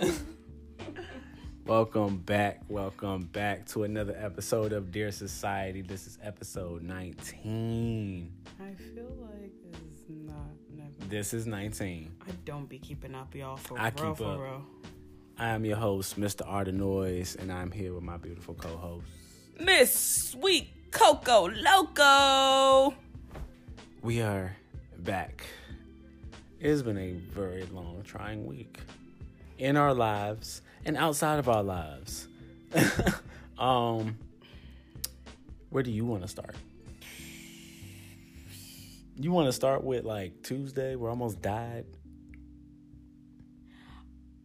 welcome back. Welcome back to another episode of Dear Society. This is episode 19. I feel like it's not never. This is 19. I don't be keeping up, y'all. For I real, for up. real. I am your host, Mr. Art of Noise, and I'm here with my beautiful co-host. Miss Sweet Coco Loco. We are back. It's been a very long, trying week in our lives and outside of our lives. um, where do you want to start? You want to start with like Tuesday, where I almost died?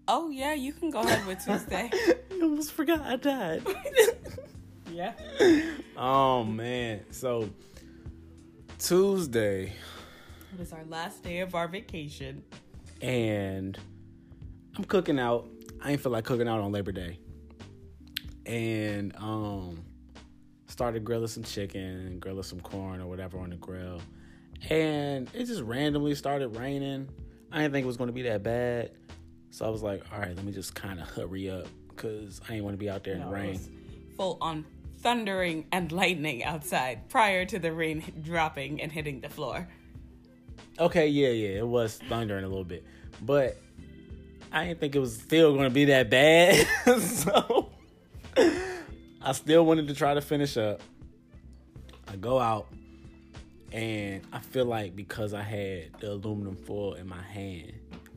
Oh yeah, you can go ahead with Tuesday. I almost forgot I died. yeah. oh man, so Tuesday. It is our last day of our vacation. and I'm cooking out. I ain't feel like cooking out on Labor Day, and um, started grilling some chicken, grilling some corn or whatever on the grill, and it just randomly started raining. I didn't think it was going to be that bad, so I was like, all right, let me just kind of hurry up because I ain't want to be out there in No, the it rain. was full on thundering and lightning outside prior to the rain dropping and hitting the floor. Okay, yeah, yeah, it was thundering a little bit, but I didn't think it was still going to be that bad. so I still wanted to try to finish up. I go out, and I feel like because I had the aluminum foil in my hand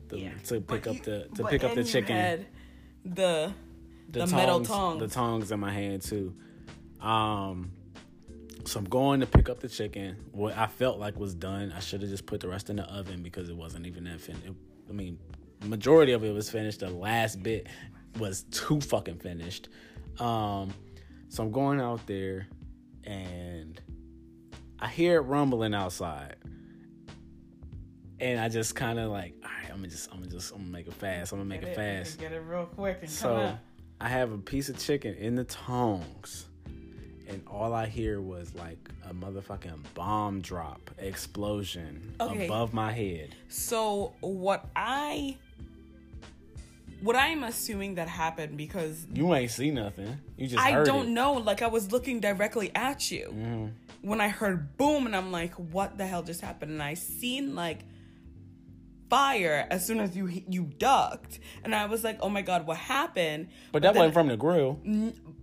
the, to pick But up the to but- pick up the chicken, had the the metal tongs. the tongs in my hand too. Um, so I'm going to pick up the chicken. What I felt like was done. I should have just put the rest in the oven because it wasn't even that finished. I mean, majority of it was finished. The last bit was too fucking finished. Um, so I'm going out there, and I hear it rumbling outside. And I just kind of like, all right, I'm gonna just, I'm gonna just, I'm gonna make it fast. I'm gonna make Get it fast. Get it real quick and come So. I have a piece of chicken in the tongs, and all I hear was like a motherfucking bomb drop explosion Okay. above my head. So what I what I'm assuming that happened because You ain't see nothing. You just I heard don't it. Know, like I was looking directly at you. Mm-hmm. When I heard boom and I'm like, what the hell just happened? And I seen like fire as soon as you you ducked. And I was like, "Oh my god, what happened?" But that then- wasn't from the grill.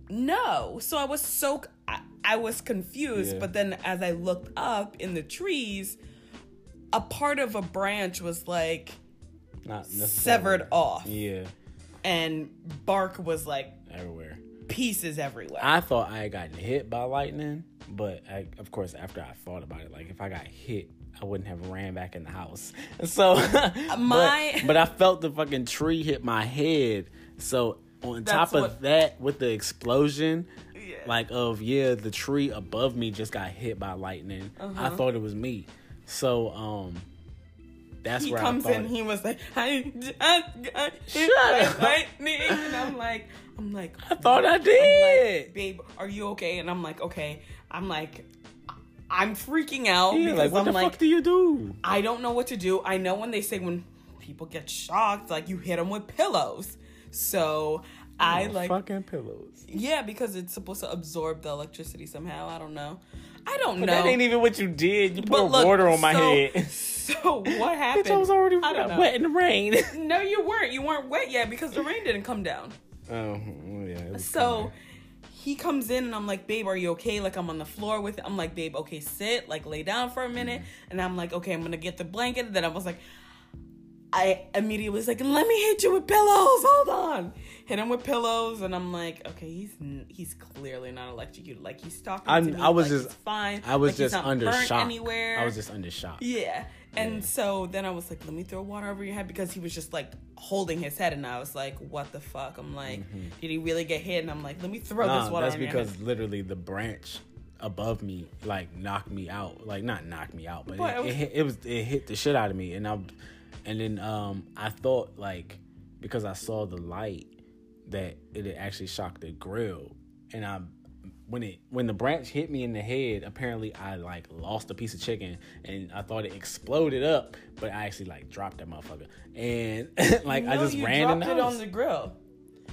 No. So I was so I, was confused, Yeah. but then as I looked up in the trees, a part of a branch was like Not severed off Yeah, and bark was like everywhere. pieces everywhere. I thought I had gotten hit by lightning, but I, of course, after I thought about it, like if I got hit, I wouldn't have ran back in the house. So, My- but, but I felt the fucking tree hit my head. So on That's top of what- that, with the explosion. Like of yeah, the tree above me just got hit by lightning. I thought it was me. So um, that's Uh-huh. he where comes I thought in, it- he was like, I just got hit Shut by lightning. And I'm like, I'm like, I thought I did. babe, are you okay? And I'm like, okay. I'm like, I'm freaking out yeah, because like what I'm the like, fuck do you do? I don't know what to do. I know when they say when people get shocked, like you hit them with pillows. So I Oh, like, fucking pillows. yeah, because it's supposed to absorb the electricity somehow. I don't know. I don't But know. that ain't even what you did. You put look, water on my so- head. So what happened? Bitch, I was already I wet in the rain. No, you weren't. You weren't wet yet because the rain didn't come down. oh, yeah. So he comes in and I'm like, babe, are you okay? Like I'm on the floor with I'm like, babe, okay, sit, like lay down for a minute. And I'm like, okay, I'm gonna get the blanket. And then I was like, I immediately was like, let me hit you with pillows. Hold on. Hit him with pillows, and I'm like, okay, he's he's clearly not electrocuted. Like he's talking I'm- to me. I was like, just- fine. I was like, just under shock. anywhere. I was just under shock. Yeah. And Yeah. so then I was like, let me throw water over your head because he was just like holding his head. And I was like, what the fuck? I'm like, mm-hmm. did he really get hit? And I'm like, let me throw Nah, this water that's because literally the branch above me like knocked me out. Like not knocked me out, but But it, it was- it, hit, it was it hit the shit out of me. And I and then um I thought like because I saw the light that it actually shocked the grill, and I when it when the branch hit me in the head, apparently I like lost a piece of chicken and I thought it exploded up, but I actually like dropped that motherfucker and like I just ran in dropped the it on the grill.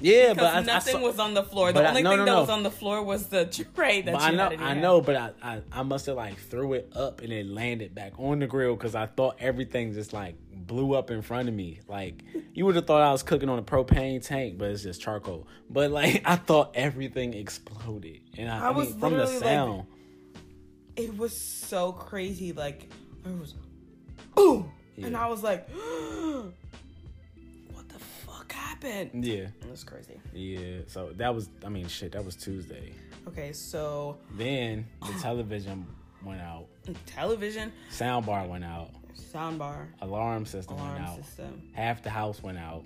yeah, but Because I, nothing I saw, was on the floor. The but I- only no, thing no, that no. was on the floor was the tray that But you I know, had in I know, but I, I, I must have like threw it up and it landed back on the grill because I thought everything just like blew up in front of me. Like you would have thought I was cooking on a propane tank, but it's just charcoal. But like I thought everything exploded, and I, I I, was mean, from the literally, like. It was so crazy. Like it was, boom, and I was like, what the fuck happened? yeah, It was crazy. yeah. So that was, I mean, shit. That was Tuesday. Okay, so Then the television went out, television, sound bar went out, soundbar, alarm system went alarm out, system. half the house went out.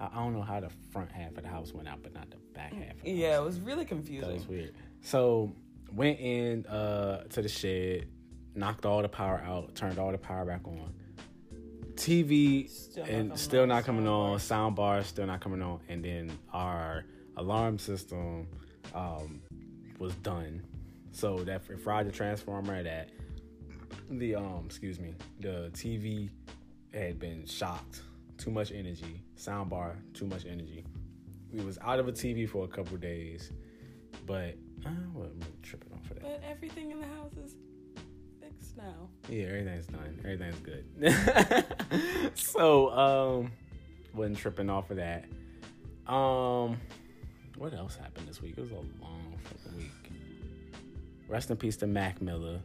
I, I don't know how the front half of the house went out, but not the back half. Of the Yeah, house. it was really confusing. That was weird. So went in uh to the shed, knocked all the power out, turned all the power back on. TV Still and still not coming sound on. bar. Sound bar still not coming on. And then our alarm system um was done. So that fr- fried the transformer that the um excuse me the TV had been shocked. Too much energy. Soundbar, too much energy. We was out of a TV for a couple days, but uh, well, I'm tripping off of that. But everything in the house is fixed now. Yeah, everything's done. Everything's good. so, um, wasn't tripping off of that. Um, what else happened this week? It was a long fucking week. Rest in peace to Mac Miller.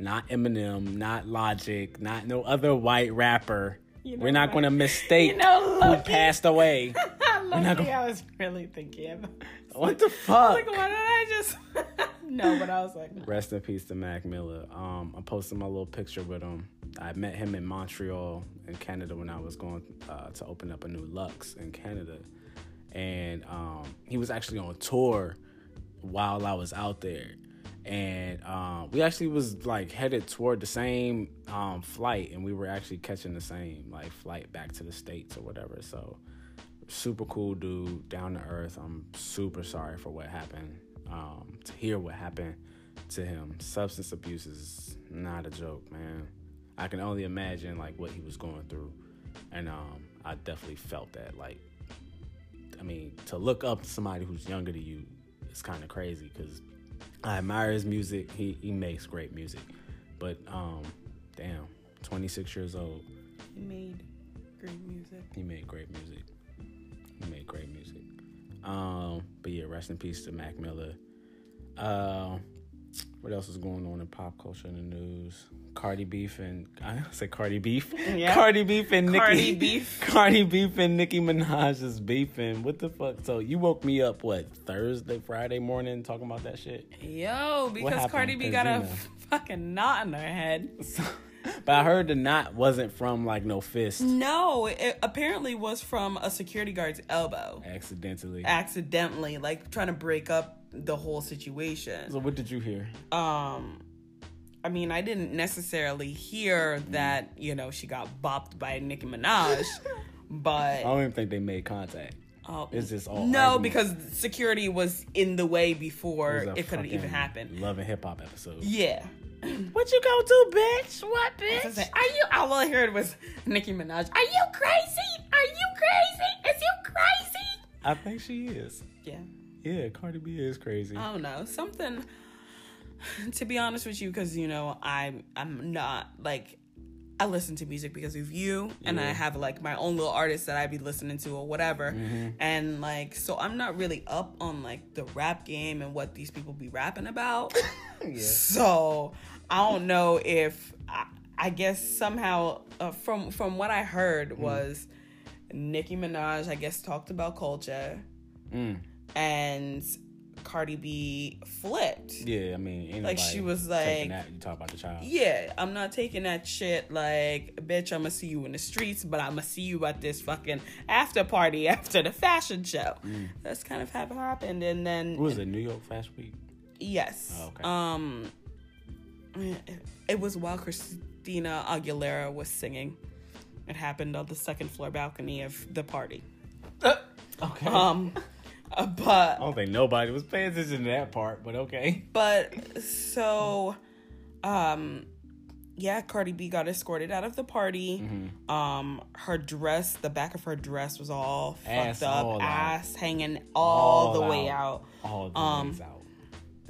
Not Eminem, not Logic, not no other white rapper. You know We're not going to mistake You know, who passed away. not gonna- I was really thinking. What the fuck? Like, why did I just? no, but I was like, Rest in peace to Mac Miller. Um, I posted my little picture with him. I met him in Montreal in Canada when I was going uh, to open up a new Lux in Canada, and um, he was actually on tour while I was out there, and um, we actually was like headed toward the same um, flight, and we were actually catching the same like flight back to the states or whatever. So super cool dude, down to earth. I'm super sorry for what happened. Um, to hear what happened to him, substance abuse is not a joke, man. I can only imagine like what he was going through, and um, I definitely felt that. Like, I mean, to look up to somebody who's younger than you is kind of crazy because I admire his music. He he makes great music, but um, damn, 26 years old. he made great music. He made great music. He made great music. Um, but yeah, rest in peace to Mac Miller. Uh, what else is going on in pop culture in the news? Cardi beef and I say Cardi beef. Yeah. Cardi beef and Nicki. Cardi beef. Cardi beef and Nicki Minaj is beefing. What the fuck? So you woke me up what Thursday, Friday morning talking about that shit. Yo, because? Cardi B got a fucking knot in her head. So, but I heard the knot wasn't from like no fist. No, it apparently was from a security guard's elbow. Accidentally. Accidentally, like trying to break up the whole situation. So what did you hear? Um, I mean, I didn't necessarily hear that, you know, she got bopped by Nicki Minaj, but. I don't even think they made contact. Oh, It's just all no, argument. because security was in the way before a it, could have even happened. Love and hip hop episode. Yeah. What you gonna do, bitch? What, was like, Are you? All I heard was Nicki Minaj. Are you crazy? Are you crazy? Is you crazy? I think she is. Yeah. Yeah, Cardi B is crazy. I don't know something. To be honest with you, because you know I'm I'm not like I listen to music because of you, and I have like my own little artists that I be listening to or whatever, and like so I'm not really up on like the rap game and what these people be rapping about. yeah. So I don't know if I, I guess somehow uh, from from what I heard was Nicki Minaj I guess talked about culture Mm. And Cardi B flipped. Yeah, I mean, Like, she was like- that. you talk about the child. Yeah, I'm not taking that shit like, bitch, I'm gonna see you in the streets, but I'm gonna see you at this fucking after party after the fashion show. That's kind of how it happened. And then, What was it? New York Fashion Week. yes. Oh, okay. Um, it was while Christina Aguilera was singing. It happened on the second floor balcony of the party. Okay. Um, Uh, but I don't think nobody was paying attention to that part, but okay. But so, um, yeah, Cardi B got escorted out of the party. Mm-hmm. Um, her dress, the back of her dress was all Ass fucked up, all out. ass hanging all, All the way out. out. All the Um, ways out.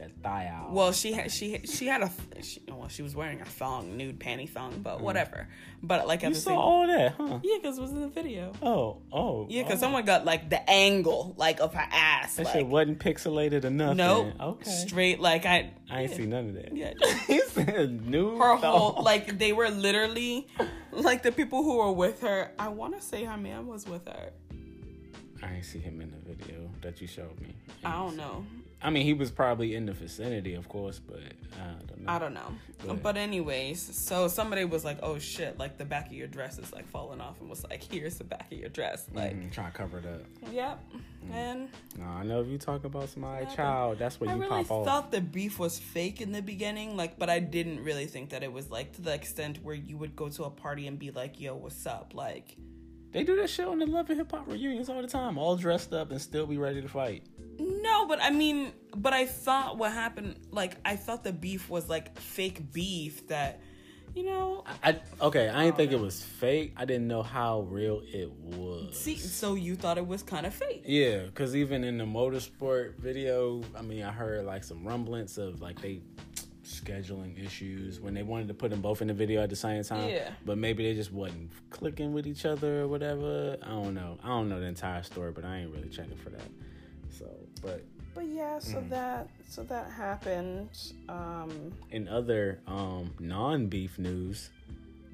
That thigh out. Well, she had she she had a she, well she was wearing a thong, nude panty thong, but whatever. But like Mm. you saw same all that, huh? yeah, because it was in the video. Oh, oh. Yeah, because oh. someone got like the angle like of her ass. That like, shit wasn't pixelated enough. nope. Okay. straight like I I ain't see none of that. Yeah. he said new. her whole like they were literally like the people who were with her. I want to say her man was with her. I ain't see him in the video that you showed me. I don't know. I mean, he was probably in the vicinity, of course, but I don't know. I don't know. ahead. But anyways, so somebody was like, "Oh shit!" Like the back of your dress is like falling off, and was like, "Here's the back of your dress." Like, Mm, trying to cover it up. yep. And No, I know if you talk about my child, that's where I you really pop off. I thought the beef was fake in the beginning, like, but I didn't really think that it was like to the extent where you would go to a party and be like, "Yo, what's up?" Like, They do that shit on the Love and Hip Hop reunions all the time, all dressed up and still be ready to fight. No, but I mean, but I thought what happened, like, I thought the beef was like fake beef that, you know, I okay, I didn't think it oh, was fake. I didn't know how real it was. see, so you thought it was kind of fake. Yeah, because even in the motorsport video, I mean, I heard like some rumblings of like they scheduling issues when they wanted to put them both in the video at the same time. Yeah. But maybe they just wasn't clicking with each other or whatever. I don't know. I don't know the entire story, but I ain't really checking for that. So, but But yeah, so Mm. that so that happened. Um, in other um non-beef news,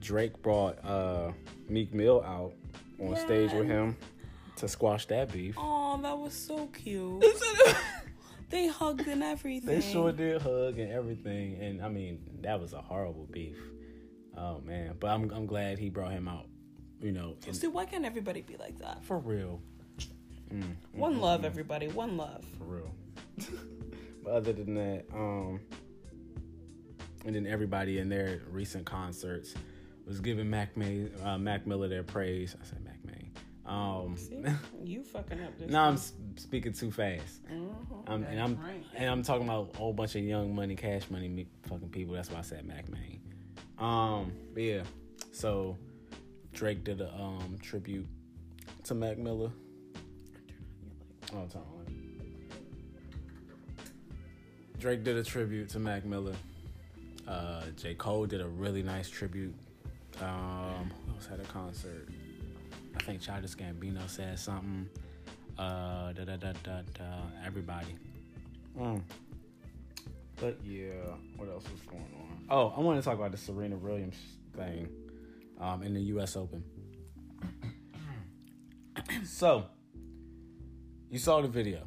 Drake brought uh Meek Mill out on stage with him to squash that beef. oh, that was so cute. they hugged and everything. They sure did hug and everything, and I mean that was a horrible beef. Oh man, but I'm I'm glad he brought him out. You know, and See, why can't everybody be like that? for real, One love, everybody. One love. for real. but other than that, um, and then everybody in their recent concerts was giving Mac May, uh, Mac Miller their praise. I said. Um, See, you fucking up this. now I'm speaking too fast. Mhm. Um, and I'm Right. and I'm talking about a whole bunch of young money, cash money, me- fucking people. That's why I said Mac Main. Um, but yeah. So Drake did a um tribute to Mac Miller. Oh, I'm talking Drake did a tribute to Mac Miller. Uh, J. Cole did a really nice tribute. Um, who else had a concert? I think Childish Gambino said something. Uh, da da da da da. Everybody. Mm. But yeah, what else was going on? Oh, I want to talk about the Serena Williams thing um, in the U.S. Open. so, you saw the video.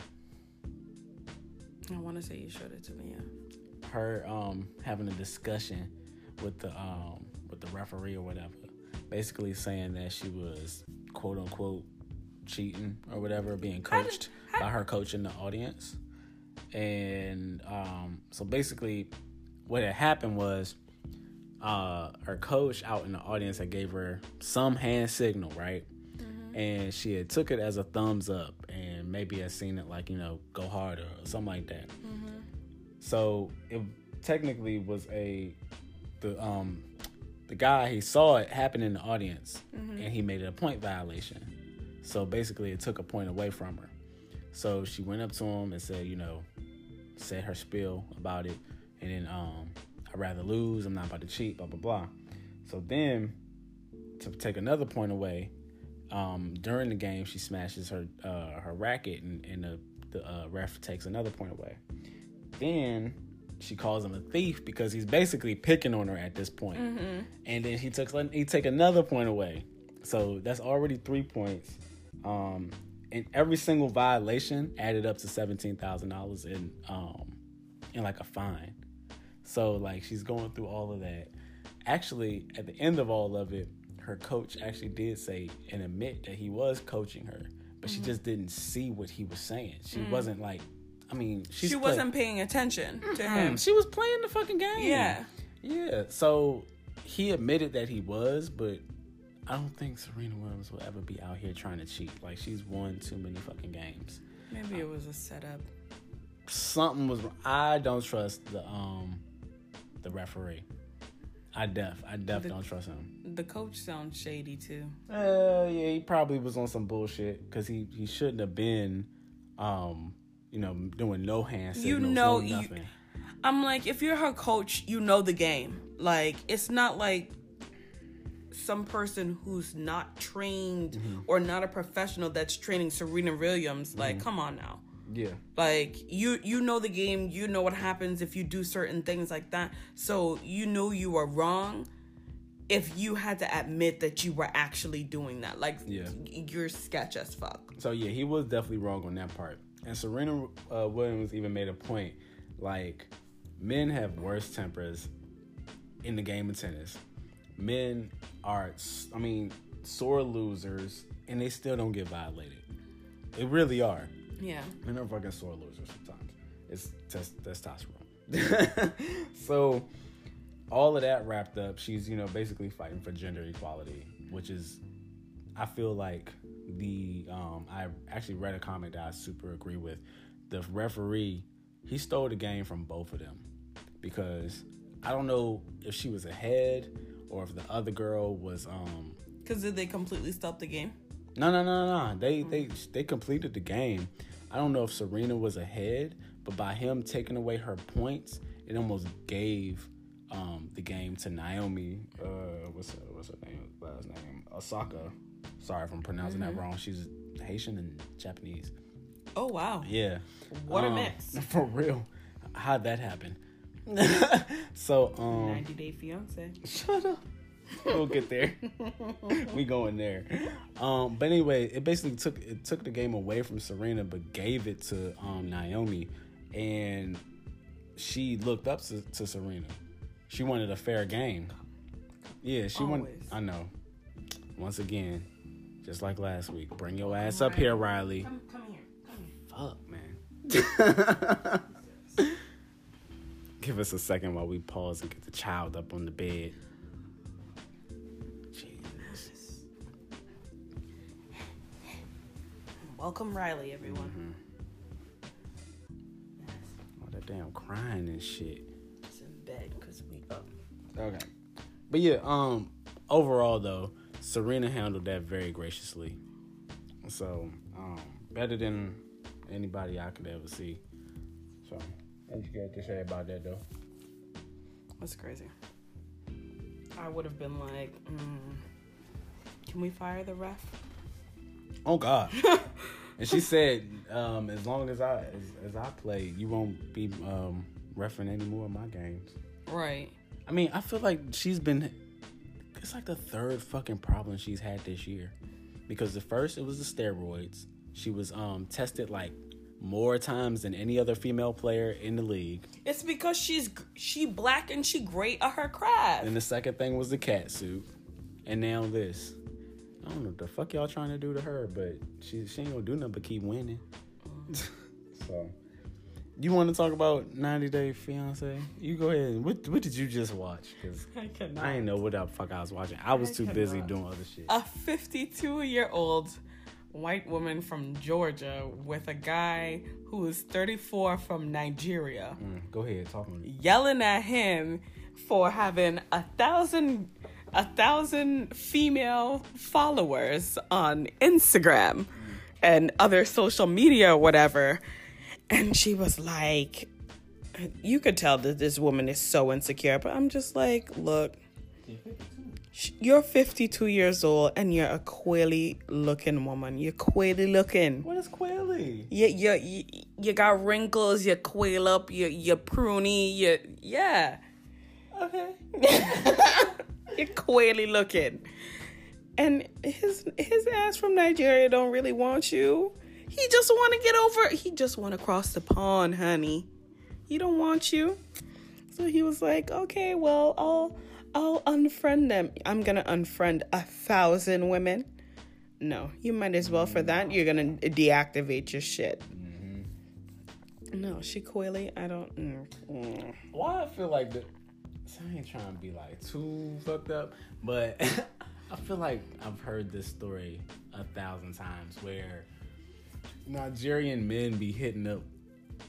I want to say you showed it to me. Yeah. her um having a discussion with the um with the referee or whatever basically saying that she was quote unquote cheating or whatever being coached by her coach in the audience. And um so basically what had happened was uh her coach out in the audience had gave her some hand signal right? And she had took it as a thumbs up and maybe had seen it like you know go harder or something like that. So it technically was a the um the guy he saw it happen in the audience and he made it a point violation. So basically it took a point away from her. So she went up to him and said, you know, said her spiel about it and then um I'd rather lose, I'm not about to cheat, blah blah blah. So then to take another point away, um, during the game she smashes her uh, her racket and, and the, the uh, ref takes another point away. Then she calls him a thief because he's basically picking on her at this point. And then he took he take another point away. So that's already three points. Um, and every single violation added up to seventeen thousand dollars in um in like a fine. So like she's going through all of that. Actually, at the end of all of it, her coach actually did say and admit that he was coaching her, but she just didn't see what he was saying. She wasn't like, I mean, she's she play- wasn't paying attention to Mm, him. She was playing the fucking game. Yeah. Yeah. So he admitted that he was, but I don't think Serena Williams will ever be out here trying to cheat. Like she's won too many fucking games. Maybe it was a setup. Something was. I don't trust the um the referee. I def I def The- don't trust him. The coach sounds shady too. Uh, yeah, he probably was on some bullshit because he he shouldn't have been, um, you know, doing no hand You know, no you- I'm like, if you're her coach, you know the game. Like, it's not like some person who's not trained Mm-hmm. or not a professional that's training Serena Williams. Like, come on now. yeah, Like you you know the game, you know what happens if you do certain things like that. So you know you are wrong if you had to admit that you were actually doing that. Like Yeah. you're sketch as fuck. So yeah, he was definitely wrong on that part. And Serena uh, Williams even made a point, like men have worse tempers in the game of tennis. Men are, I mean, sore losers, and they still don't get violated. They really are. Yeah. Men are fucking sore losers sometimes. It's tes- testosterone. so all of that wrapped up, she's you know basically fighting for gender equality, which is I feel like the um I actually read a comment that I super agree with. The referee he stole the game from both of them because I don't know if she was ahead or if the other girl was um Cause did they completely stop the game? no, no, no, no. They they they completed the game. I don't know if Serena was ahead, but by him taking away her points, it almost gave um, the game to Naomi. Uh, what's her, what's her name? Last name Osaka. Sorry if I'm pronouncing that wrong. She's Haitian and Japanese. Oh wow. Yeah. What a Um, mix. For real. How'd that happen? so um 90 Day Fiance. Shut up. We'll get there. we going there. Um, but anyway, it basically took it took the game away from Serena, but gave it to um, Naomi, and she looked up to, to Serena. She wanted a fair game. Yeah, she wanted. Always. I know. Once again, just like last week, bring your ass up here, Riley. Come, come here. Come here. Fuck, man. Give us a second while we pause and get the child up on the bed. Jesus. Welcome Riley, everyone. All that damn crying and shit. It's in bed because we up. Okay. But yeah, um, overall though, Serena handled that very graciously. So, um, better than anybody I could ever see. So, what you got to say about that though? That's crazy. I would have been like, mm, can we fire the ref? Oh God. and she said, um, as long as I as, as I play, you won't be um refereeing any more of my games. Right. I mean, I feel like she's been it's like the third fucking problem she's had this year. Because the first it was the steroids. She was um tested like more times than any other female player in the league. It's because she's she black and she great at her craft. And the second thing was the cat suit. And now this. I don't know what the fuck y'all trying to do to her, but she she ain't gonna do nothing but keep winning. so you want to talk about 90 Day Fiance? You go ahead. What what did you just watch? Because I cannot. I didn't know what the fuck I was watching. I was I too busy doing other shit. a 52 year old white woman from Georgia with a guy who is 34 from Nigeria Mm, go ahead, talk to me. yelling at him for having a thousand a thousand female followers on Instagram and other social media or whatever and she was like you could tell that this woman is so insecure but i'm just like look you're 52 years old and you're a queerly looking woman you're queerly looking What is Quelly? you, you, you, you got wrinkles, you quail up, you, you pruny, you, yeah. Okay. You're quaily looking. And his his ass from Nigeria don't really want you. He just want to get over. He just want to cross the pond, honey. He don't want you. So he was like, okay, well, I'll I'll unfriend them. I'm gonna unfriend a thousand women. No, you might as well for that. You're gonna deactivate your shit. No, she quaily. I don't. Mm, mm. Why I feel like the so I ain't trying to be like too fucked up, but I feel like I've heard this story a thousand times where Nigerian men be hitting up,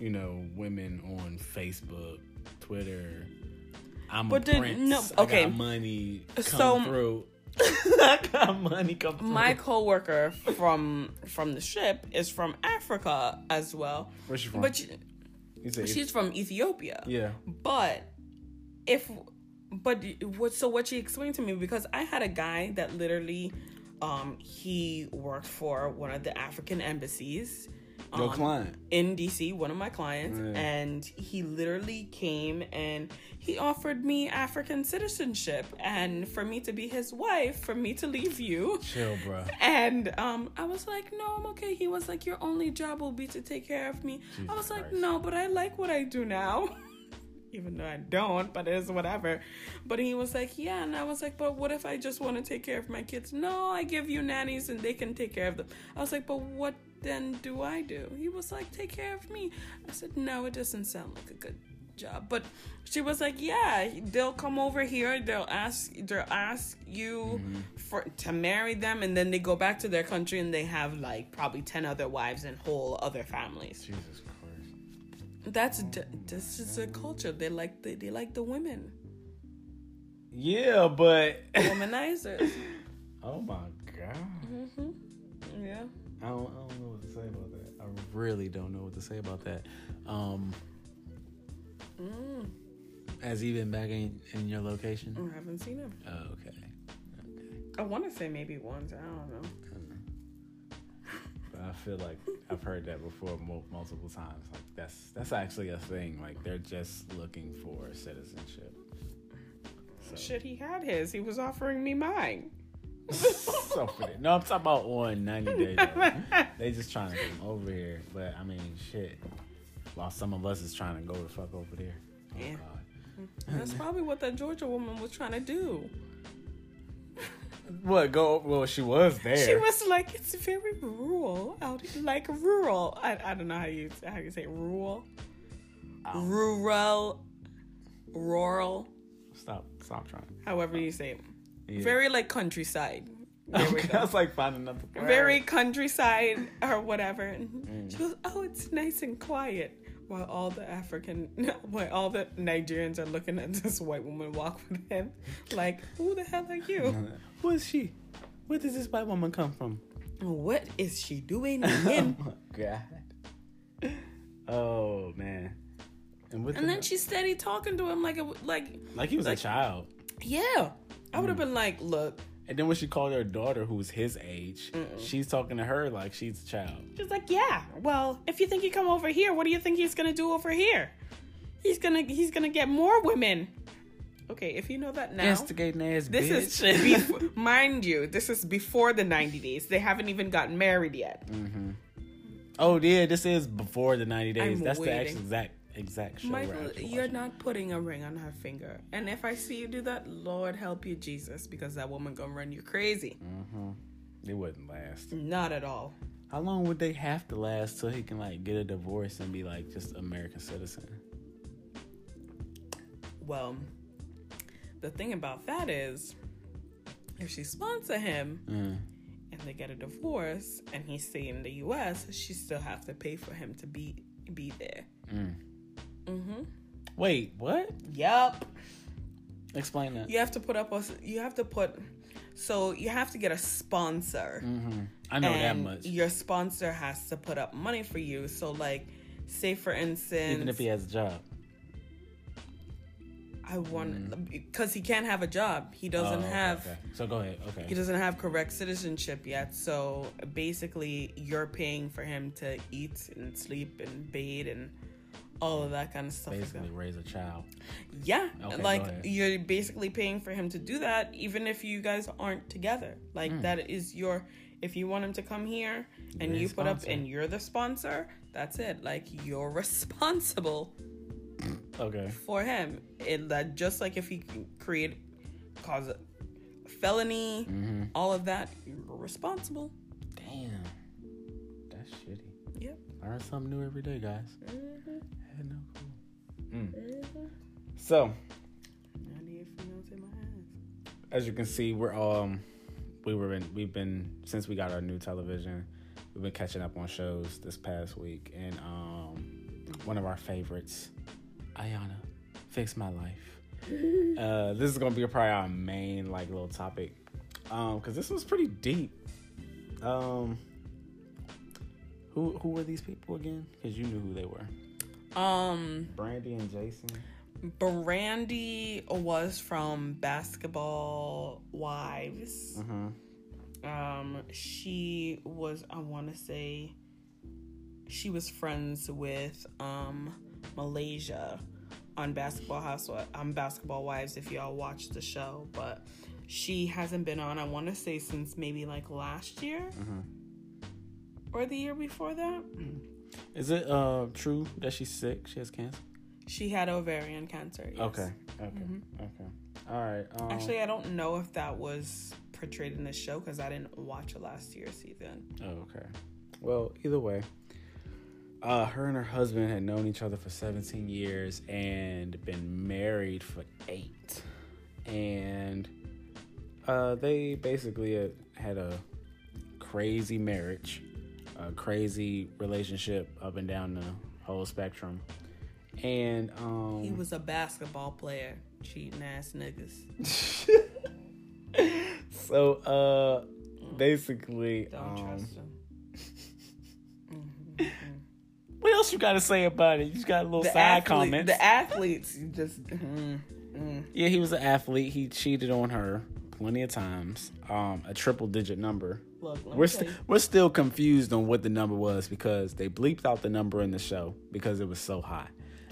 you know, women on Facebook, Twitter. I'm But a did- prince. no, I okay. got money come So- through. I got money come through. My coworker from from the ship is from Africa as well, Where's she from? but she, she's from Ethiopia. yeah. But if but what so what she explained to me because I had a guy that literally um he worked for one of the African embassies Your um, client. in DC, one of my clients, Yeah. and he literally came and he offered me African citizenship and for me to be his wife, for me to leave you. Chill, bro. And um, I was like, no, I'm okay. He was like, your only job will be to take care of me. I Jesus was like, Christ. no, but I like what I do now. Even though I don't, but it's whatever. But he was like, yeah. And I was like, but what if I just want to take care of my kids? No, I give you nannies and they can take care of them. I was like, but what then do I do? He was like, take care of me. I said, no, it doesn't sound like a good job. But she was like, yeah, they'll come over here. They'll ask, they'll ask you mm-hmm. for to marry them, and then they go back to their country and they have like probably ten other wives and whole other families. Jesus Christ. That's this is a culture. They like the, they like the women, Yeah, but womanizers. oh my god. yeah. I don't, I don't know what to say about that. I really don't know what to say about that. Um, Has he been back in, in your location? I haven't seen him. Oh, okay. Okay. I want to say maybe once. I don't know. I feel like I've heard that before mul- multiple times. Like that's that's actually a thing. Like they're just looking for citizenship. So, Shit, he had his. He was offering me mine. so no, I'm talking about on 90 days. though. they just trying to come over here. But I mean, shit. While some of us is trying to go the fuck over there. Oh Yeah. God. That's probably what that Georgia woman was trying to do. What go? Well, she was there. She was like, "It's very rural out, here. like rural." I, I don't know how you how you say rural, Ow. rural, rural. Stop. Stop trying. However you say it. Yeah. Very like countryside. There we Okay, go. I was like finding another. Very countryside or whatever. And She goes, "Oh, it's nice and quiet." While all the African, while all the Nigerians are looking at this white woman walk with him, like, "Who the hell are you? Who is she? Where does this white woman come from? What is she doing oh my god. Oh man. And with And the- then she steady talking to him like, it, like, like he was like- a child. yeah. I would have hmm. been like, "Look," And then when she called her daughter, who's his age, she's talking to her like she's a child. she's like, "Yeah. Well, if you think you come over here, what do you think he's gonna do over here? He's gonna he's gonna get more women." Okay, if you know that now. Instigating ass This bitch. is bef- mind you, this is before the 90 days. They haven't even gotten married yet. Mm-hmm. oh yeah, this is before the ninety days. I'm That's the waiting. ex- exact exact show. Michael, you're watching. not putting a ring on her finger. And if I see you do that, Lord help you, Jesus, because that woman gonna run you crazy. Mm-hmm. It wouldn't last. Not at all. How long would they have to last till he can like get a divorce and be like just American citizen? Well, the thing about that is, if she sponsor him Mm. and they get a divorce and he stay in the U.S., she still have to pay for him to be be there. Wait, what? Yup. Explain that. You have to put up a. You have to put. So you have to get a sponsor. Mm-hmm. I know that much. Your sponsor has to put up money for you. So like, say for instance, Even if he has a job. I want because he can't have a job. He doesn't Oh, okay, have. okay. So go ahead. Okay. He doesn't have correct citizenship yet. So basically, you're paying for him to eat and sleep and bathe and all of that kind of stuff. like. Basically, raise a child. Yeah, Okay, like you're basically paying for him to do that, even if you guys aren't together. Like Hmm. that is your. If you want him to come here and You're you his put up and you're the sponsor, that's it. Like you're responsible Okay. for him. It that just like if he create cause a felony, Mm-hmm. all of that, you're responsible. Damn. That's shitty. Yep. Learn something new every day, guys. Mm-hmm. Had no clue. Mm. So, Ninety-eight fiance in my hands. as you can see, we're um we were in we've been since we got our new television, we've been catching up on shows this past week, and um, one of our favorites, Iyanla, Fix My Life. Uh, this is gonna be probably our main like little topic, um, because this was pretty deep. Um, who who were these people again? Because you knew who they were. Um, Brandi and Jason. Brandi was from Basketball Wives. Mm-hmm. Um, she was, I want to say, she was friends with um Malaysia on Basketball House on Basketball Wives. If y'all watch the show, but she hasn't been on. I want to say since maybe like last year Mm-hmm. or the year before that. Is it uh true that she's sick? She has cancer. She had ovarian cancer. yes. Okay. Okay. Okay. All right. Um, Actually, I don't know if that was portrayed in the show because I didn't watch last year's season. Oh, okay. Well, either way, uh, her and her husband had known each other for 17 years and been married for eight. And uh, they basically had a crazy marriage, a crazy relationship up and down the whole spectrum. And um, He was a basketball player, cheating ass niggas. so uh, basically, Don't um, trust him. what else you got to say about it? You just got a little The, side athlete, comments. the athletes, you just. mm, mm. Yeah, he was an athlete. He cheated on her plenty of times. Um, a triple digit number. Look, We're st- we're still confused on what the number was because they bleeped out the number in the show because it was so high.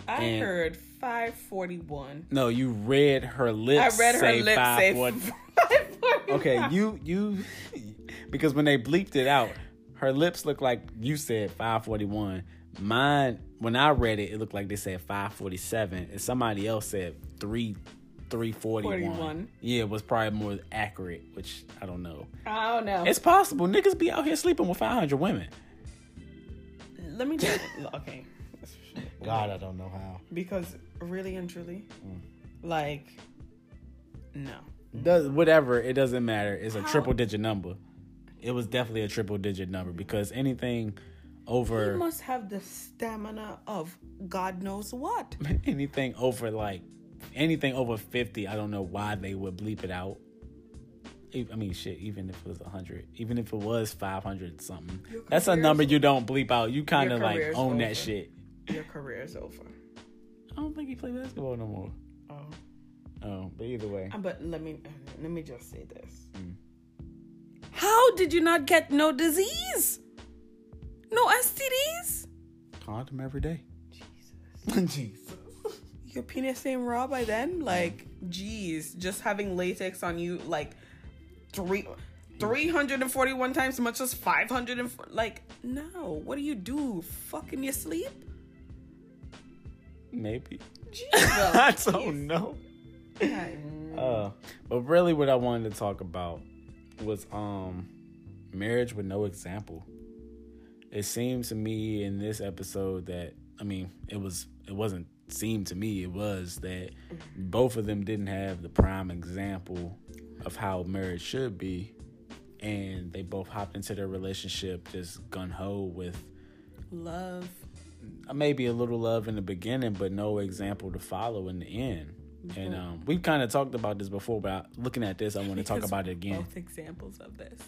I and- heard 541. No, you read her lips. I read her lips say 541. Okay, you you because when they bleeped it out, her lips looked like you said 541. Mine when I read it, it looked like they said 547, and somebody else said three. 341. 41. Yeah, it was probably more accurate, which I don't know. I don't know. It's possible. Niggas be out here sleeping with 500 women. Let me just. Okay. God, I don't know how. Because really and truly, Mm. like, no. Does whatever, it doesn't matter. It's a How- triple digit number. It was definitely a triple digit number because anything He over must have the stamina of God knows what. anything over like anything over 50 i don't know why they would bleep it out I mean shit even if it was 100 even if it was 500 something Your that's a number you don't bleep out you kind of like own over. that shit Your career is over. i don't think he play basketball no more Oh. oh but either way Uh, But let me let me just say this. Mm. How did you not get no disease? No STDs? condom every day Jesus. jesus Your penis ain't raw by then? Like, geez, just having latex on you like three 341 times as much as 500 and like no what do you do fuck in your sleep maybe Jesus. i don't know. Uh, but really, what I wanted to talk about was um marriage with no example. It seemed to me in this episode that I mean, it was it wasn't seemed to me it was that both of them didn't have the prime example of how marriage should be, and they both hopped into their relationship just gun ho with love uh, maybe a little love in the beginning, but no example to follow in the end. And um, we've kind of talked about this before, but looking at this, I want to talk about it again. both examples of this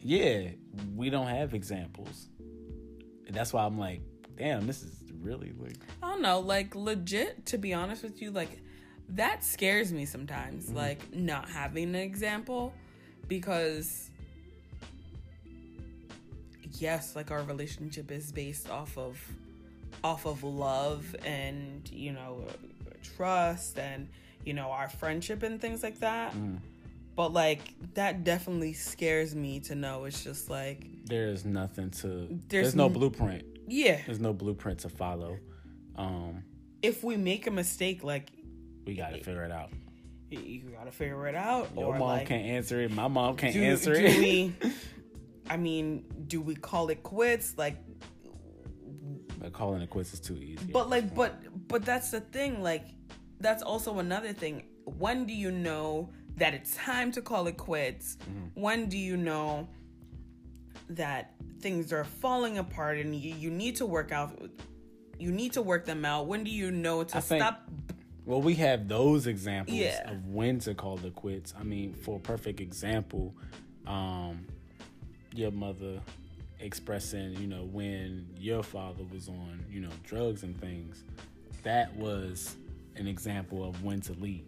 Yeah, we don't have examples. And that's why I'm like, damn, this is really like, I don't know, like legit, to be honest with you, like that scares me sometimes, mm-hmm. like not having an example because yes, like our relationship is based off of off of love and, you know, trust and, you know, our friendship and things like that. Mm-hmm. But like that definitely scares me to know it's just like there's nothing to, there's, There's no n- blueprint. Yeah, There's no blueprint to follow. Um, if we make a mistake like we got to figure it out. you- gotta figure it out Your mom like can't answer it. My mom can't do, answer do it. we i mean do we call it quits like but calling it quits is too easy. but like but but that's the thing like that's also another thing when do you know that it's time to call it quits Mm-hmm. when do you know that things are falling apart and you, you need to work out you need to work them out when do you know to I think- stop Well, we have those examples Yeah. of when to call the quits. I mean, for a perfect example, um, your mother expressing, you know, when your father was on, you know, drugs and things. That was an example of when to leave.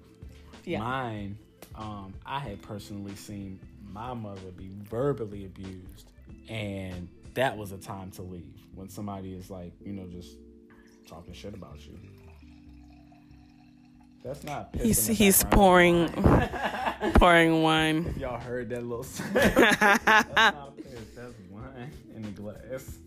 Yeah. Mine, um, I had personally seen my mother be verbally abused, and that was a time to leave when somebody is like, you know, just talking shit about you. That's not. he's he's pouring pouring wine Y'all heard that little sound? That's not piss. That's wine in the glass.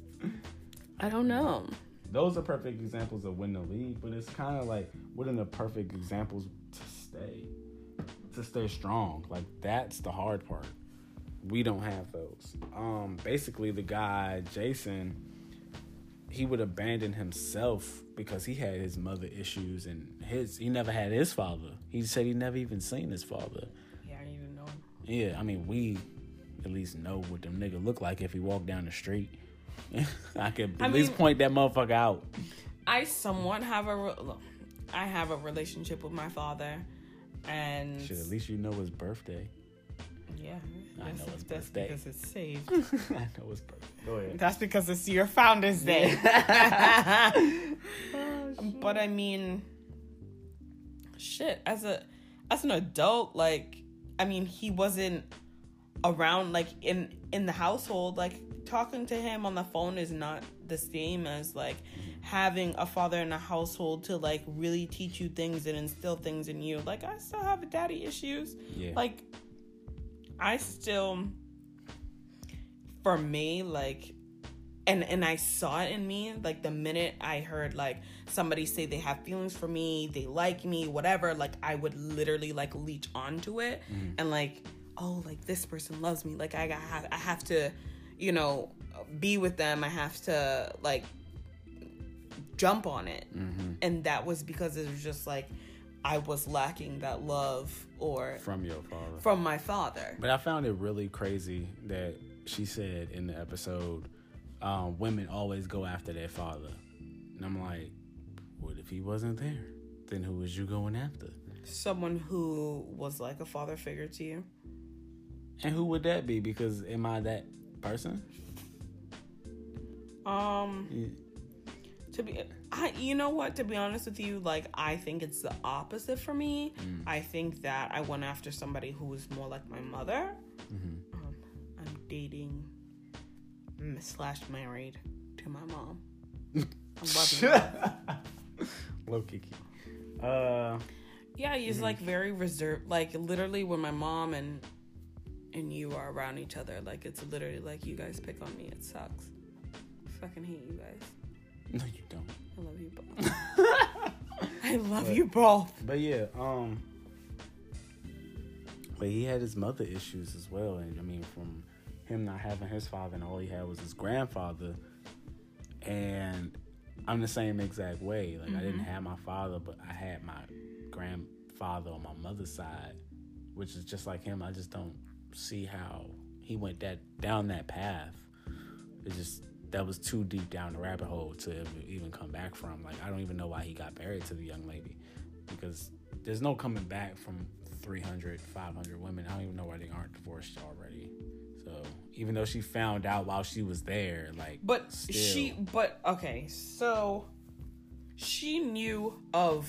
i don't know Those are perfect examples of when to leave, but it's kind of like what are the perfect examples to stay, to stay strong. Like that's the hard part. We don't have those. Um, basically, the guy Jason, he would abandon himself because he had his mother issues and his he never had his father. He said he never even seen his father. yeah i don't even know Yeah, I mean, we at least know what them nigga look like if he walk down the street. I could at I least mean- point that motherfucker out. i somewhat have a re- i have a relationship with my father and Shit, at least you know his birthday. Yeah I know it's that's birthday. because it's saved I know it's birthday. Go ahead. That's because it's your Founders Day. Oh, but I mean, shit. As a as an adult, like, I mean, he wasn't around like in in the household. Like talking to him on the phone is not the same as like having a father in a household to like really teach you things and instill things in you. Like I still have daddy issues. Yeah. Like I still for me like and and I saw it in me like the minute I heard like somebody say they have feelings for me, they like me, whatever, like I would literally like leech onto it mm-hmm. and like oh like this person loves me, like I got I have to you know be with them, I have to like jump on it. Mm-hmm. And that was because it was just like I was lacking that love or From your father. from my father. But I found it really crazy that she said in the episode, um, women always go after their father. And I'm like, what if he wasn't there? Then who was you going after? Someone who was like a father figure to you. And who would that be? Because am I that person? Um Yeah. To be I you know what to be honest with you like I think it's the opposite for me. I think that I went after somebody who was more like my mother. Um, I'm dating mm, slash married to my mom. I'm loving. Low kiki. Uh, Yeah, he's like very reserved. Like literally, when my mom and and you are around each other, like it's literally like you guys pick on me. It sucks. I fucking hate you guys. No, you don't. I love you both. I love you both. But yeah, um, but he had his mother issues as well, and I mean, from him not having his father, and all he had was his grandfather, and I'm the same exact way. Like I didn't have my father, but I had my grandfather on my mother's side, which is just like him. I just don't see how he went that down that path. It just that was too deep down the rabbit hole to even come back from. Like I don't even know why he got married to the young lady because there's no coming back from 300, 500 women. I don't even know why they aren't divorced already. So even though she found out while she was there, like, But still, she, but okay, so she knew of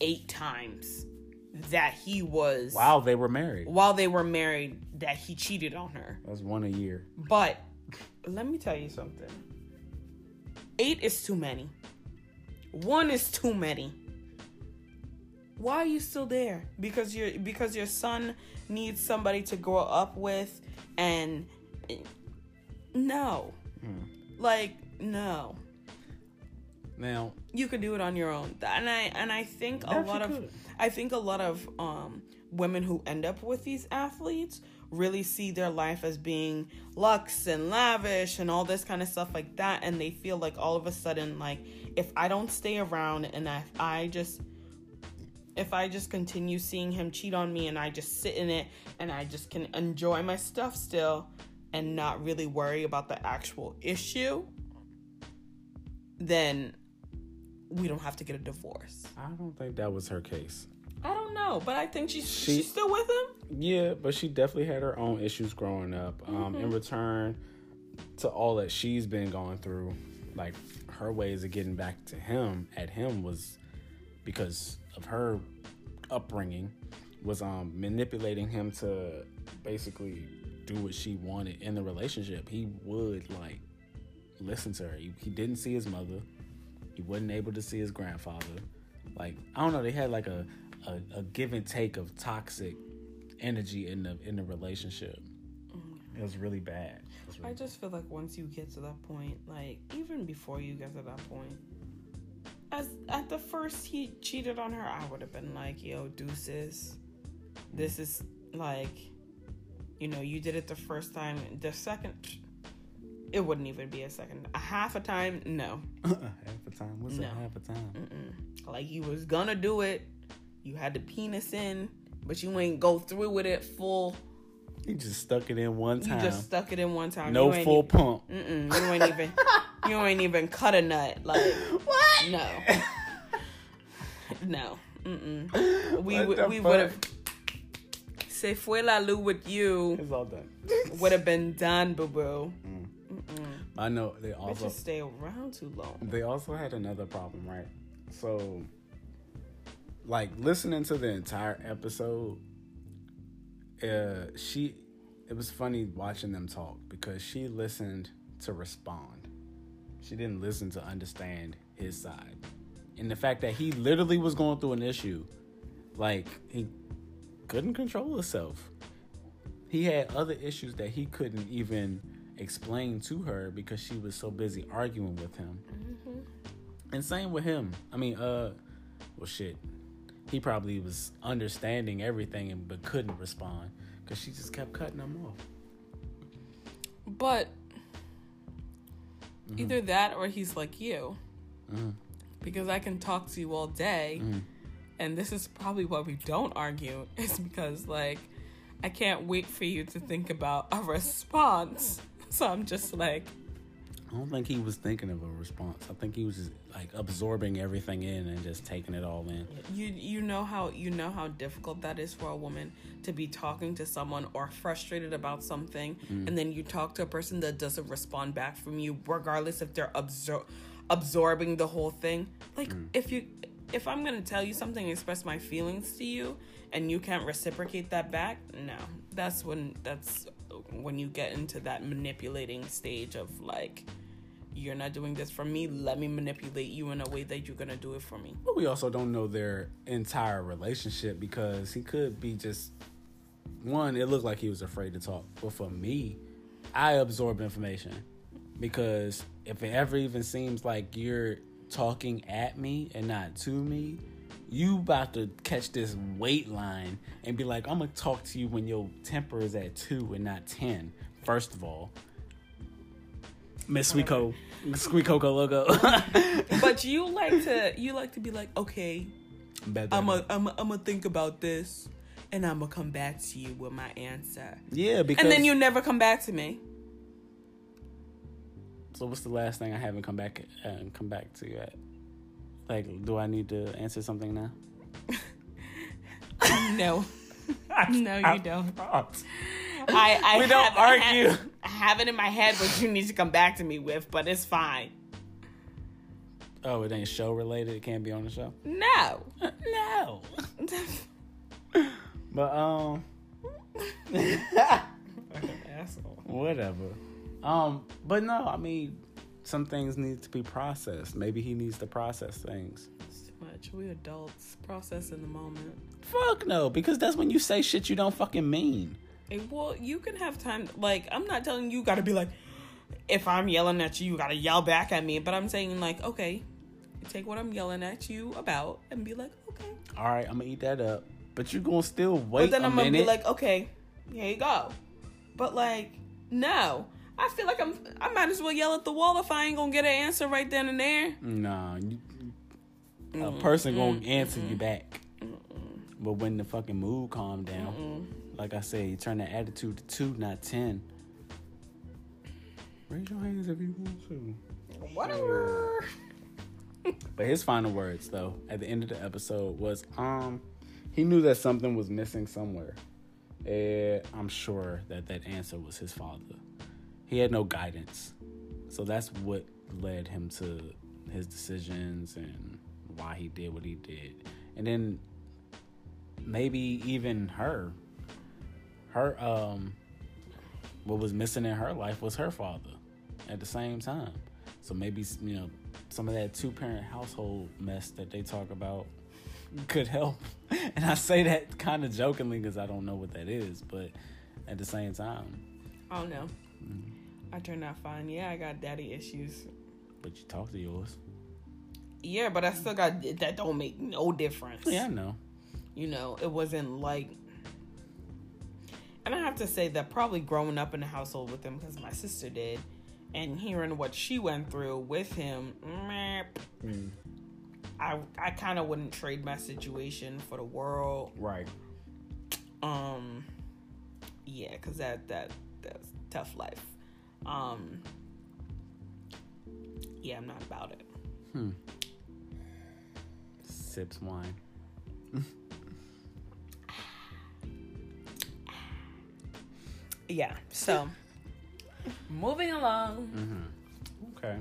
eight times that he was while they were married, while they were married that he cheated on her. that's one a year. But let me tell you something. Eight is too many. One is too many. Why are you still there? Because your because your son needs somebody to grow up with and no. Like no. Now, You can do it on your own. And I and I think a lot of could. I think a lot of um women who end up with these athletes really see their life as being luxe and lavish and all this kind of stuff like that and they feel like all of a sudden like if I don't stay around and if I just if I just continue seeing him cheat on me and I just sit in it and I just can enjoy my stuff still and not really worry about the actual issue, then we don't have to get a divorce. I don't think that was her case. I don't know, but I think she's She- she's still with him. Yeah, but she definitely had her own issues growing up. Um, In return to all that she's been going through, like her ways of getting back to him at him was because of her upbringing was um manipulating him to basically do what she wanted in the relationship. He would like listen to her. He, he didn't see his mother. He wasn't able to see his grandfather. Like I don't know, they had like a a, a give and take of toxic energy in the in the relationship. Mm-hmm. It was really bad. Was I really- just feel like once you get to that point, like even before you get to that point, as at the first he cheated on her, I would have been like, "Yo, deuces, this is like, you know, you did it the first time. The second, it wouldn't even be a second. A half a time, no. half a time. What's No. a half a time? Mm-mm. Like you was gonna do it, you had the penis in, but you ain't go through with it full. You just stuck it in one time. You just stuck it in one time. no full even- pump. Mm-mm, you ain't even you ain't even cut a nut. Like What? no, no. Mm-mm. We What would the we would have. Se fue la luz with you It's all done. would have been done, boo boo. Mm. I know they also Bitches stay around too long. they also had another problem, right? So, like listening to the entire episode, uh, she it was funny watching them talk because she listened to respond. She didn't listen to understand his side, and the fact that he literally was going through an issue, like he couldn't control himself. He had other issues that he couldn't even explain to her because she was so busy arguing with him. And same with him. I mean, uh, well, shit. He probably was understanding everything and but couldn't respond because she just kept cutting him off. But either that or he's like you. Mhm. Because I can talk to you all day. Mhm. And this is probably why we don't argue. Is because, like, I can't wait for you to think about a response. So I'm just like, I don't think he was thinking of a response. I think he was just like absorbing everything in and just taking it all in. you you know how you know how difficult that is for a woman to be talking to someone or frustrated about something mm. and then you talk to a person that doesn't respond back from you regardless if they're absor- absorbing the whole thing like mm. if you if i'm going to tell you something express my feelings to you and you can't reciprocate that back no that's when that's when you get into that manipulating stage of like you're not doing this for me let me manipulate you in a way that you're to do it for me But we also don't know their entire relationship because he could be just one, it looked like he was afraid to talk. But for me, I absorb information because if it ever even seems like you're talking at me and not to me, you about to catch this weight line and be like, I'm gonna talk to you when your temper is at two and not ten. First of all. Miss Sweetco, Sweet Coco logo. but you like to you like to be like okay i'm a i'm a, I'm gonna think about this and i'm gonna come back to you with my answer. Yeah, because and then you never come back to me. So what's the last thing I haven't come back uh, come back to you at? Like, do I need to answer something now? no. No you don't i i We don't have- I have- argue. I have it in my head what you need to come back to me with but it's fine Oh, it ain't show related. It can't be on the show. no No. But um, asshole whatever. Um, but no, I mean, some things need to be processed. Maybe he needs to process things. it's too much we adults process in the moment Fuck no, because that's when you say shit you don't fucking mean. Well, you can have time. Like, I'm not telling you, you gotta be like, if I'm yelling at you, you gotta yell back at me. But I'm saying, like, okay, take what I'm yelling at you about and be like, okay. All right, I'm gonna eat that up. But you're gonna still wait But then I'm gonna be like, okay, here you go. But like, no. I feel like I'm. I might as well yell at the wall if I ain't gonna get an answer right then and there. Nah, you, a person gonna answer you back. But when the fucking mood calmed down, like I said, you turn that attitude to two, not ten. Raise your hands if you want to. Whatever. But his final words, though, at the end of the episode was, um, he knew that something was missing somewhere, and I'm sure that that answer was his father. He had no guidance, so that's what led him to his decisions and why he did what he did, and then maybe even her, her um, what was missing in her life was her father at the same time. So maybe you know some of that two parent household mess that they talk about could help. And I say that kind of jokingly because I don't know what that is, but at the same time, I don't know. I turned out fine. Yeah, I got daddy issues. but you talk to yours. Yeah, but I still got that. Don't make no difference. Yeah, I know. you know, it wasn't like. And I have to say that probably growing up in a household with him because my sister did, and hearing what she went through with him, meh, I I kind of wouldn't trade my situation for the world. Right. Um, yeah, because that that that's tough life. Um, yeah, I'm not about it. Hmm. Sips wine. Yeah, so moving along. Mm-hmm. Okay.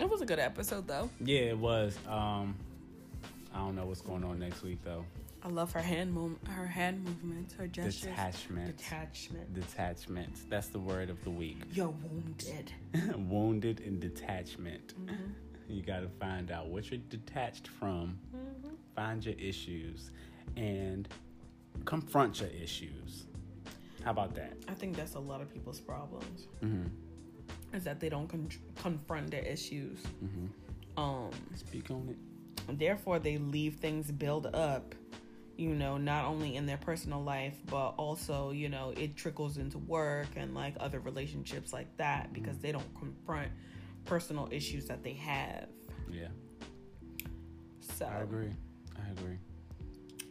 It was a good episode though. Yeah, it was. Um, I don't know what's going on next week though. I love her hand move, her hand movements, her gestures. Detachment. Detachment. Detachment. That's the word of the week. You're wounded. Wounded and detachment. Mm-hmm. You got to find out what you're detached from, Mm-hmm. find your issues, and confront your issues. How about that? I think that's a lot of people's problems Mm-hmm. is that they don't con- confront their issues. Mm-hmm. Um, Speak on it. therefore they leave things build up. You know, not only in their personal life, but also, you know, it trickles into work and like other relationships like that because they don't confront personal issues that they have. Yeah, So I agree. I agree.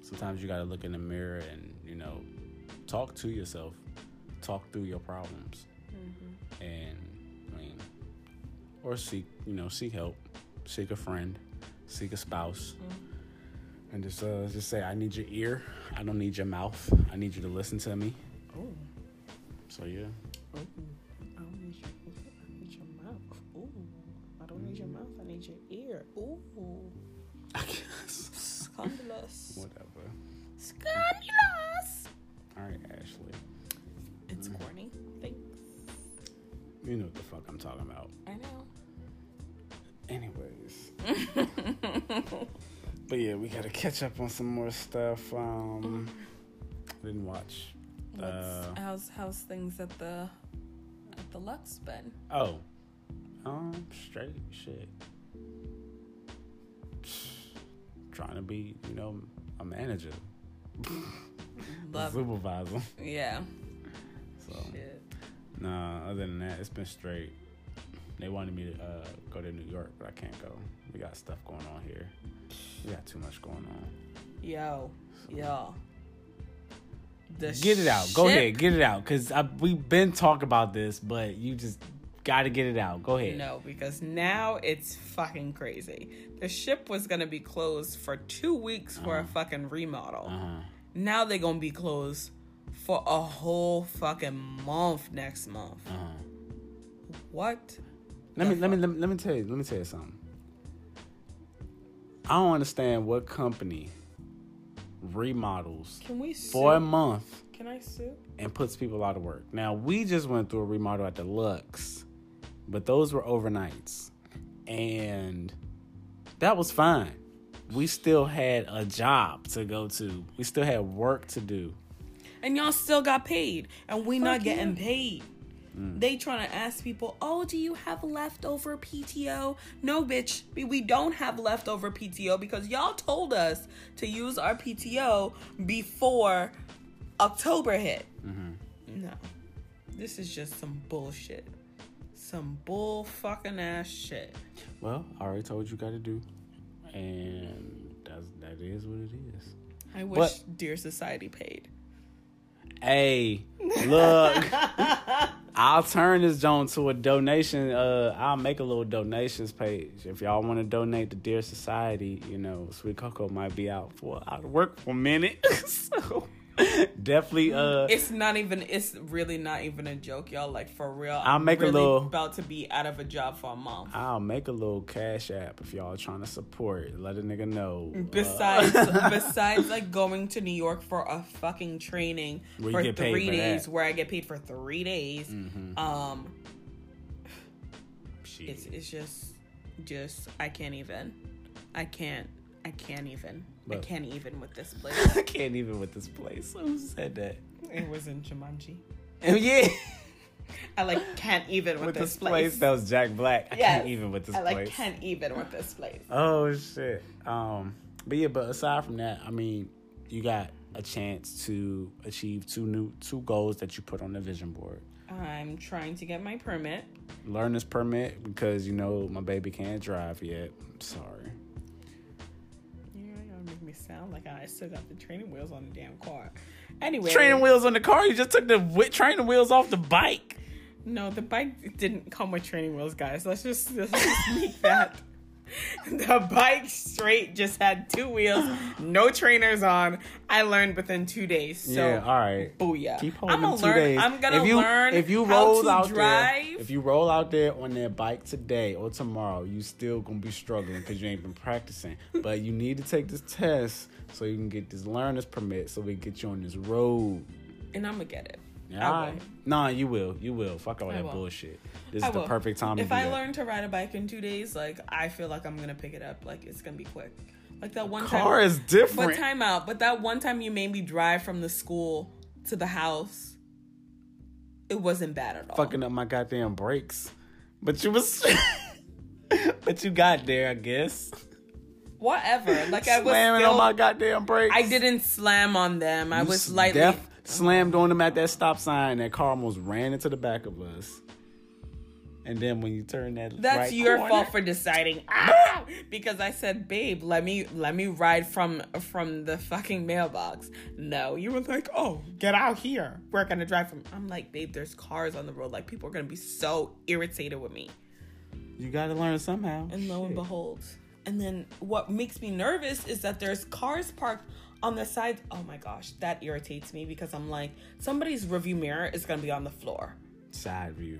Sometimes you got to look in the mirror and, you know, talk to yourself, talk through your problems. Mhm. and I mean, or seek you know seek help, seek a friend, seek a spouse, and just uh just say I need your ear, I don't need your mouth, I need you to listen to me. Oh. So yeah, Ooh, I don't need your, I need your mouth. Ooh, I don't need your mouth. I need your ear. Ooh, I guess scandalous. whatever. Scandalous. All right, Ashley, It's corny. Thanks. you know what the fuck I'm talking about. I know. Anyways, but yeah, we gotta catch up on some more stuff. Um, I didn't watch. Uh, how's how's things at the at the Lux been? Oh, um, straight shit. Trying to be, you know, a manager, Love. supervisor. Yeah. So, Shit. nah. Other than that, it's been straight. They wanted me to uh, go to New York, but I can't go. We got stuff going on here. We got too much going on. Yo, yo. The Get it out. Go ahead. Get it out. Cause I, we've been talking about this, but you just got to get it out. Go ahead. No, because now it's fucking crazy. The ship was gonna be closed for two weeks for a Uh-huh. fucking remodel. Uh huh. Now they're gonna be closed for a whole fucking month next month. Uh huh. What? Let me, let me let me let me tell you let me tell you something. I don't understand what company remodels Can we sue? for a month Can I sue? and puts people out of work. Now we just went through a remodel at the Lux, but those were overnights, and that was fine. We still had a job to go to. We still had work to do. And y'all still got paid, and we not getting yeah. paid. They trying to ask people, oh, do you have leftover PTO? No, bitch, we, we don't have leftover PTO because y'all told us to use our PTO before October hit. Mm-hmm. No, this is just some bullshit. Some bull fucking ass shit. Well, I already told you got to do, and that's that is what it is. I wish Dear Society paid. Hey, look, I'll turn this joint to a donation. Uh, I'll make a little donations page if y'all want to donate to Dear Society. You know, Sweet Cocoa might be out for out of work for a minute, so definitely. Uh, It's not even. It's really not even a joke, y'all. Like for real. I'll I'm make a really little- About to be out of a job for a month. I'll make a little cash app if y'all trying to support. Let a nigga know. Uh, Besides, besides like going to New York for a fucking training Where you for get paid three for days, that. Mm-hmm. where I get paid for three days. Um, shit. it's it's just, just I can't even. I can't. I can't even. I can't even with this place. I can't even with this place. Who said that? it was in Jumanji. Oh yeah, I like can't even with, with this, this place. place. That was Jack Black. I Yes. can't even with this place. I like place. can't even with this place. Oh shit. Um, but yeah, but aside from that, I mean, you got a chance to achieve two new two goals that you put on the vision board. I'm trying to get my permit. Learner's permit because you know my baby can't drive yet. I'm sorry. You know, y'all make me sound like I still got the training wheels on the damn car. Anyway, Training wheels on the car. You just took the wi- training wheels off the bike. No, the bike didn't come with training wheels, guys. Let's just, let's just make that. The bike straight just had two wheels, no trainers on. I learned within two days. So yeah. All right. booyah. Keep holding I'm gonna two learn. days. I'm gonna if you, learn if you roll out drive. there, if you roll out there on that bike today or tomorrow, you still gonna be struggling because you ain't been practicing. but you need to take this test so you can get this learner's permit so we can get you on this road. and I'm gonna get it. Yeah, I will. Nah, you will. You will. Fuck all I that will. bullshit. This I is the will. perfect time to If do I that. learn to ride a bike in two days, like I feel like I'm gonna pick it up. Like it's gonna be quick. Like that one Car time. is different. But time out. But that one time you made me drive from the school to the house, it wasn't bad at all. Fucking up my goddamn brakes. But you was But you got there, I guess. Whatever. Like I was Slamming still, on my goddamn brakes. I didn't slam on them. I You was s- lightly. def- slammed on them at that stop sign. That car almost ran into the back of us. And then when you turn that, That's right your corner- fault for deciding. Ah! Because I said, "Babe, let me let me ride from from the fucking mailbox." No, you were like, "Oh, get out here. We're gonna drive from." I'm like, "Babe, there's cars on the road. Like people are gonna be so irritated with me." You got to learn somehow. And lo and behold, and then what makes me nervous is that there's cars parked on the side. Oh my gosh, that irritates me because I'm like, somebody's review mirror is gonna be on the floor. side view.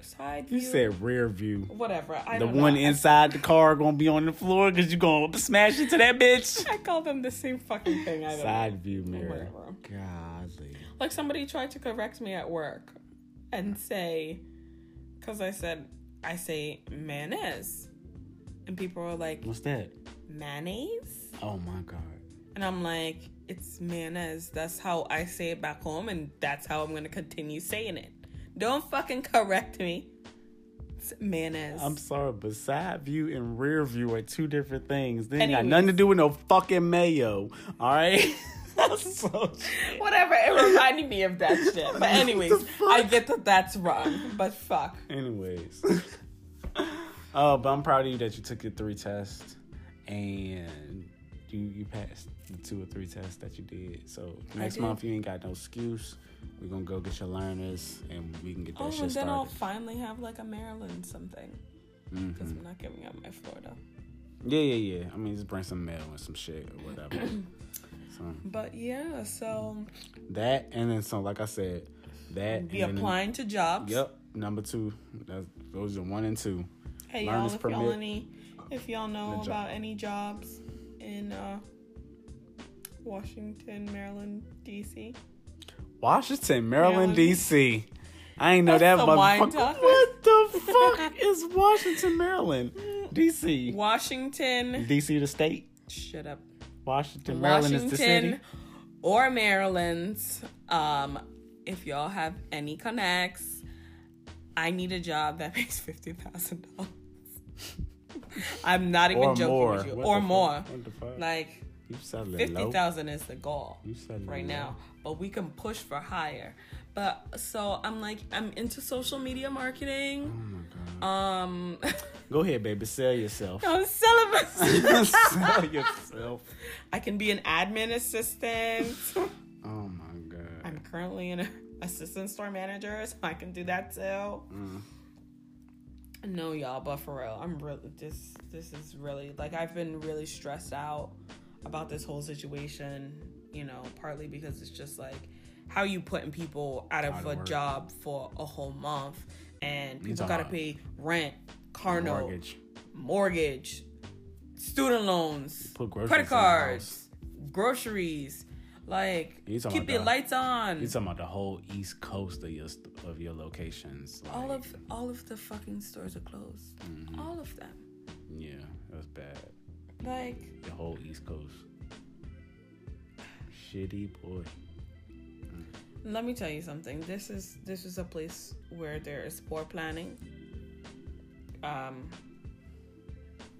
Side view. You said rear view. whatever. I The one know. inside the car gonna be on the floor because you gonna smash into that bitch. I call them the same fucking thing. I don't know. Side view mirror. Whatever. Godly. Like somebody tried to correct me at work and say, because I said, I say mayonnaise. And people were like, What's that? mayonnaise? Oh my god. And I'm like, it's mayonnaise. That's how I say it back home, and that's how I'm going to continue saying it. Don't fucking correct me. It's mayonnaise. I'm sorry, but side view and rear view are two different things. They ain't got nothing to do with no fucking mayo. All right. so, Whatever, it reminded me of that shit. But anyways, I get that that's wrong, but fuck. anyways. oh, but I'm proud of you that you took your three tests and you you passed the two or three tests that you did. So next did. month you ain't got no excuse. We're gonna go get your learners and we can get that Oh, shit and then started. I'll finally have like a Maryland something. Because Mhm. I'm not giving up my Florida. Yeah, yeah, yeah. I mean, just bring some mail and some shit or whatever. so But yeah, so that and then some, like I said, that be and then- applying to jobs. Yep, number two. That's, those are one and two. Hey Learner's y'all, if y'all any, if y'all know about any jobs in uh, Washington, Maryland, DC. Washington, Maryland, Maryland. D.C. I ain't know That's that the motherfucker. What the fuck is Washington, Maryland, D.C. Washington, D.C. the state. shut up. Washington, Maryland is the city. Or Maryland's. Um, if y'all have any connects, I need a job that pays fifty thousand dollars. I'm not even Or joking more. with you. What or more. fuck? What the fuck? Like selling fifty is the goal right low? now. But we can push for higher. But so I'm like I'm into social media Oh marketing. my god. Um Go ahead, baby. Sell yourself. I'm celibate. Sell yourself. I can be an admin assistant. Oh my god. I'm currently an assistant store managers. I can do that too. Mm. No, y'all, but for real, I'm really this. This is really like I've been really stressed out about this whole situation. You know, partly because it's just like how you putting people out of Out of a work. job for a whole month, and people gotta pay rent, car note, Mortgage. mortgage, student loans, credit in the house. cards, groceries. Like keep your the- lights on. You talking about the whole east coast of your of your locations? all of all of the fucking stores are closed. Mm-hmm. All of them. yeah, that's bad. Like The whole east coast. Shitty boy. let me tell you something. This is this is a place where there is poor planning. Um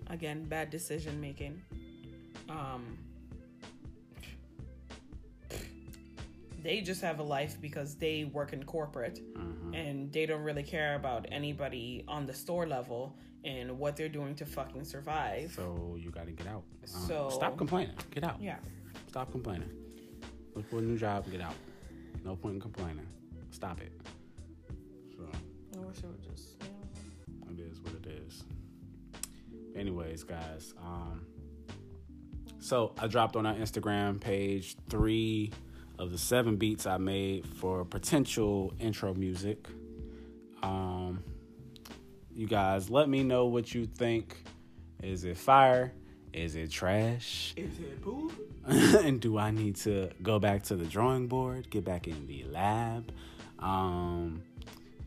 again, bad decision making. Um they just have a life because they work in corporate Mm-hmm. and they don't really care about anybody on the store level and what they're doing to fucking survive. So you got to get out. Um, So- stop complaining. Get out. yeah. Stop complaining. Look for a new job. and Get out. No point in complaining. Stop it. So I wish it would just you know, it is what it is. Anyways, guys. Um. So I dropped on our Instagram page three of the seven beats I made for potential intro music. Um, you guys, let me know what you think. Is it fire? Is it trash? Is it boo? and do I need to go back to the drawing board, get back in the lab? Um,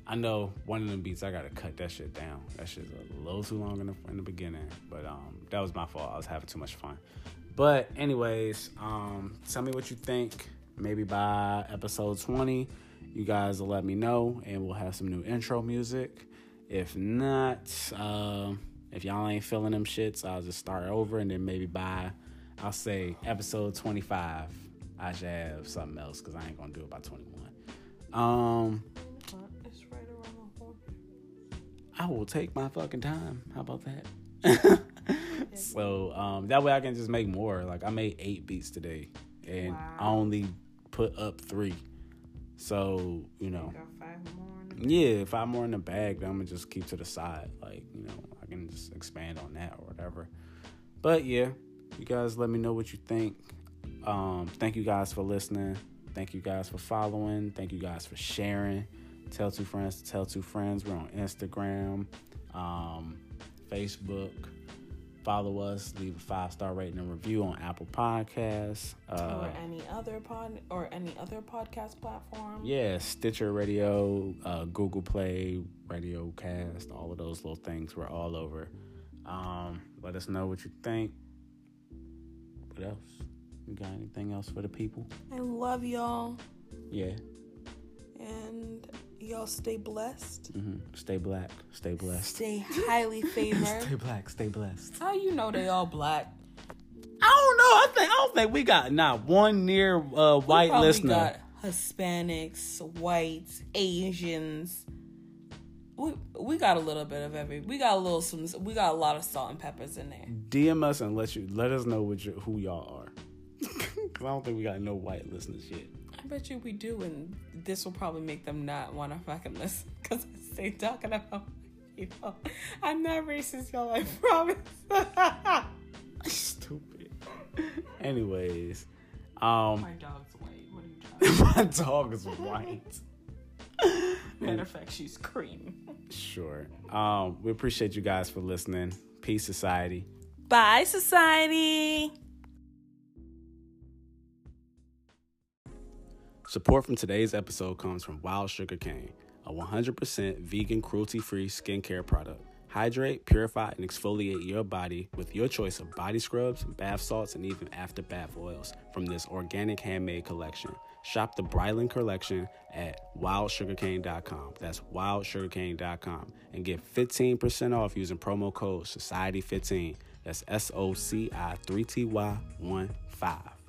I know one of them beats I gotta cut that shit down. That shit's a little too long in the, in the beginning, but um, that was my fault. I was having too much fun. But anyways, um, tell me what you think. Maybe by episode twenty, you guys will let me know, and we'll have some new intro music. If not, um, if y'all ain't feeling them shits, I'll just start over, and then maybe by I'll say episode 25, I should have something else because I ain't gonna do it by 21. Um, It's right around the corner. I will take my fucking time. How about that? so um, that way I can just make more. Like I made eight beats today, and I only put up three. So you know, Got five more. in the- yeah, five more in the bag. Then I'm gonna just keep to the side. Like you know, I can just expand on that or whatever. But yeah, you guys let me know what you think. Um, thank you guys for listening. Thank you guys for following. Thank you guys for sharing. Tell two friends to tell two friends. We're on Instagram, um, Facebook. Follow us. Leave a five star rating and review on Apple Podcasts. Uh, or any other pod or any other podcast platform. yeah, Stitcher Radio, uh, Google Play, Radio Cast, all of those little things. We're all over. Um, let us know what you think. What else? You got anything else for the people? I love y'all Yeah. and y'all stay blessed. hmm Stay black. Stay blessed. Stay highly favored. stay black. Stay blessed. How you know they all black? I don't know. I think I don't think we got not one near uh, white probably listener. got Hispanics, whites, Asians. We we got a little bit of every. We got a little some. We got a lot of salt and peppers in there. DM us and let you let us know what you, who y'all are. Cause I don't think we got no white listeners yet. I bet you we do, and this will probably make them not want to fucking listen because I stay talking about people. I'm not racist, y'all. I promise. Stupid. Anyways, um, My dog's white. What are you talking? my dog is white. Matter of fact, she's cream. Sure. Um, we appreciate you guys for listening. Peace, society. Bye, society. Support from today's episode comes from Wild Sugar Cane, a 100% vegan, cruelty free skincare product. Hydrate, purify, and exfoliate your body with your choice of body scrubs, bath salts, and even after bath oils from this organic handmade collection. Shop the Bryland collection at wildsugarcane.com. That's wildsugarcane.com and get 15% off using promo code SOCIETY15. That's S O C I 3 T Y 1 5.